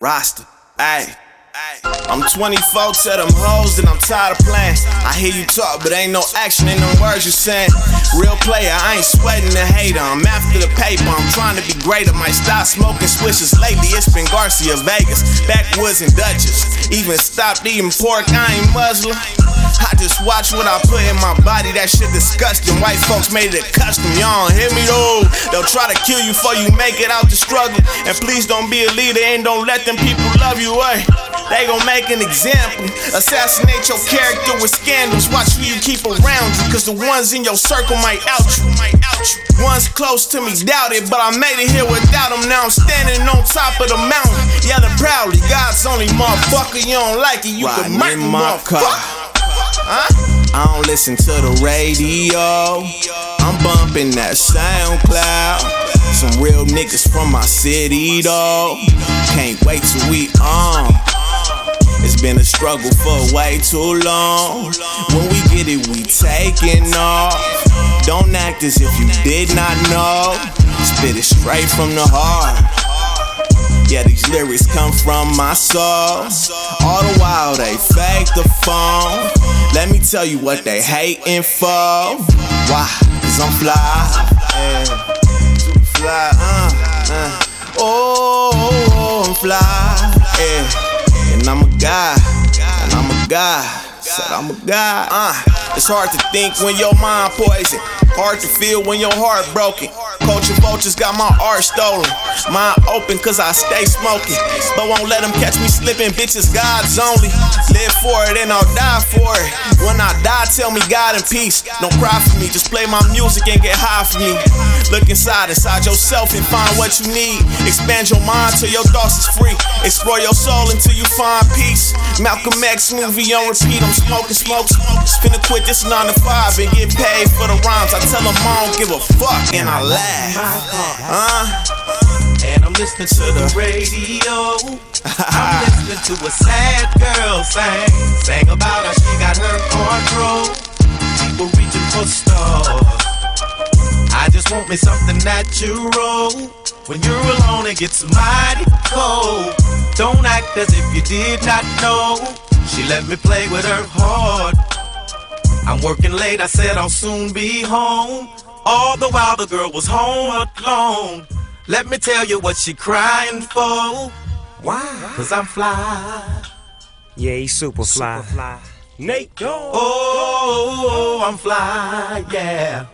Rhasta, ayy. I'm 24 to them hoes and I'm tired of playing. I hear you talk, but ain't no action in them words you saying. Real player, I ain't sweating the hater. I'm after the paper, I'm trying to be greater. Might stop smoking swishes. Lately, it's been Garcia, Vegas, backwoods, and Dutchess. Even stopped eating pork, I ain't Muslim. I just watch what I put in my body, that shit disgusting. White folks made it a custom, y'all don't hear me though. They'll try to kill you before you make it out the struggle. And please don't be a leader and don't let them people love you, eh? They gon' make an example. Assassinate your character with scandals. Watch who you keep around you, cause the ones in your circle might out you. Might out you. Ones close to me doubt it, but I made it here without them. Now I'm standing on top of the mountain. Yelling proudly, God's only motherfucker. You don't like it, you can murder motherfucker. I don't listen to the radio. I'm bumping that SoundCloud. Some real niggas from my city though. Can't wait till we on. It's been a struggle for way too long. When we get it, we taking off. Don't act as if you did not know. Spit it straight from the heart. Yeah, these lyrics come from my soul. All the while they fake the phone. Let me tell you what they hating for. Why? Cause I'm fly. Yeah. Fly, uh, uh. Oh, oh, I'm fly. Yeah. And I'm a guy. And I'm a guy. Said I'm a guy. Uh. It's hard to think when your mind poison. Hard to feel when your heart broken. Culture vultures got my art stolen. Mind open cause I stay smoking. But won't let them catch me slipping. Bitches, God's only. Live for it and I'll die for it. When I die, tell me God in peace. Don't cry for me, just play my music and get high for me. Look inside, inside yourself and find what you need. Expand your mind till your thoughts is free. Explore your soul until you find peace. Malcolm X movie on repeat. I'm smoking, smoke, smoke. Finna quit this 9 to 5 and get paid for the rhymes. I tell them I don't give a fuck and I laugh. Uh, and I'm listening to the radio. I'm listening to a sad girl sing. Sang about how she got her control. People reaching for stars. I just want me something natural. When you're alone, it gets mighty cold. Don't act as if you did not know. She let me play with her heart. I'm working late, I said I'll soon be home. All the while the girl was home alone. Let me tell you what she crying for. Why? Cause I'm fly. Yeah, he's super fly. Super fly. Nate, oh, I'm fly, yeah.